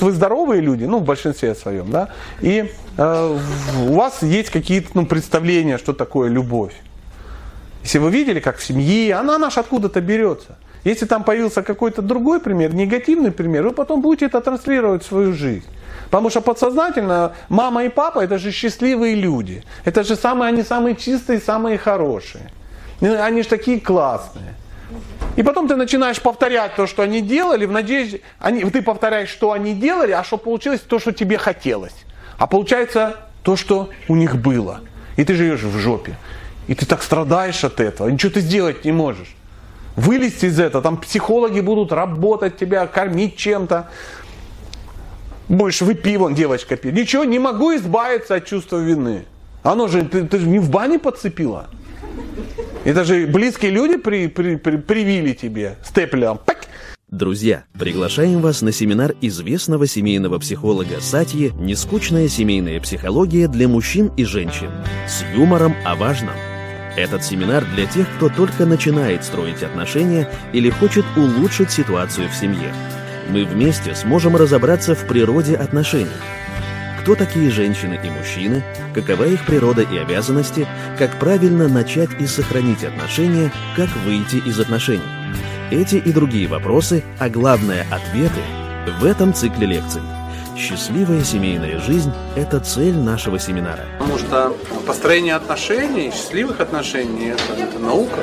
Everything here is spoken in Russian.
Вы здоровые люди, ну, в большинстве своем, да, и э, у вас есть какие-то ну, представления, что такое любовь. Если вы видели, как в семье, она наша откуда-то берется. Если там появился какой-то другой пример, негативный пример, вы потом будете это транслировать в свою жизнь. Потому что подсознательно мама и папа это же счастливые люди. Это же самые, они самые чистые, самые хорошие. Они же такие классные. И потом ты начинаешь повторять то, что они делали, в надежде, они, ты повторяешь, что они делали, а что получилось, то, что тебе хотелось. А получается то, что у них было. И ты живешь в жопе. И ты так страдаешь от этого, ничего ты сделать не можешь. Вылезти из этого, там психологи будут работать тебя, кормить чем-то. Будешь выпить, вон девочка пьет. Ничего, не могу избавиться от чувства вины. Оно же, ты, ты же не в бане подцепила. Это же близкие люди при, при, при, привили тебе степлером. Пак! Друзья, приглашаем вас на семинар известного семейного психолога Сатьи «Нескучная семейная психология для мужчин и женщин» с юмором о важном. Этот семинар для тех, кто только начинает строить отношения или хочет улучшить ситуацию в семье. Мы вместе сможем разобраться в природе отношений – кто такие женщины и мужчины, какова их природа и обязанности, как правильно начать и сохранить отношения, как выйти из отношений. Эти и другие вопросы, а главное ответы, в этом цикле лекций. Счастливая семейная жизнь – это цель нашего семинара. Потому что построение отношений, счастливых отношений – это, это наука.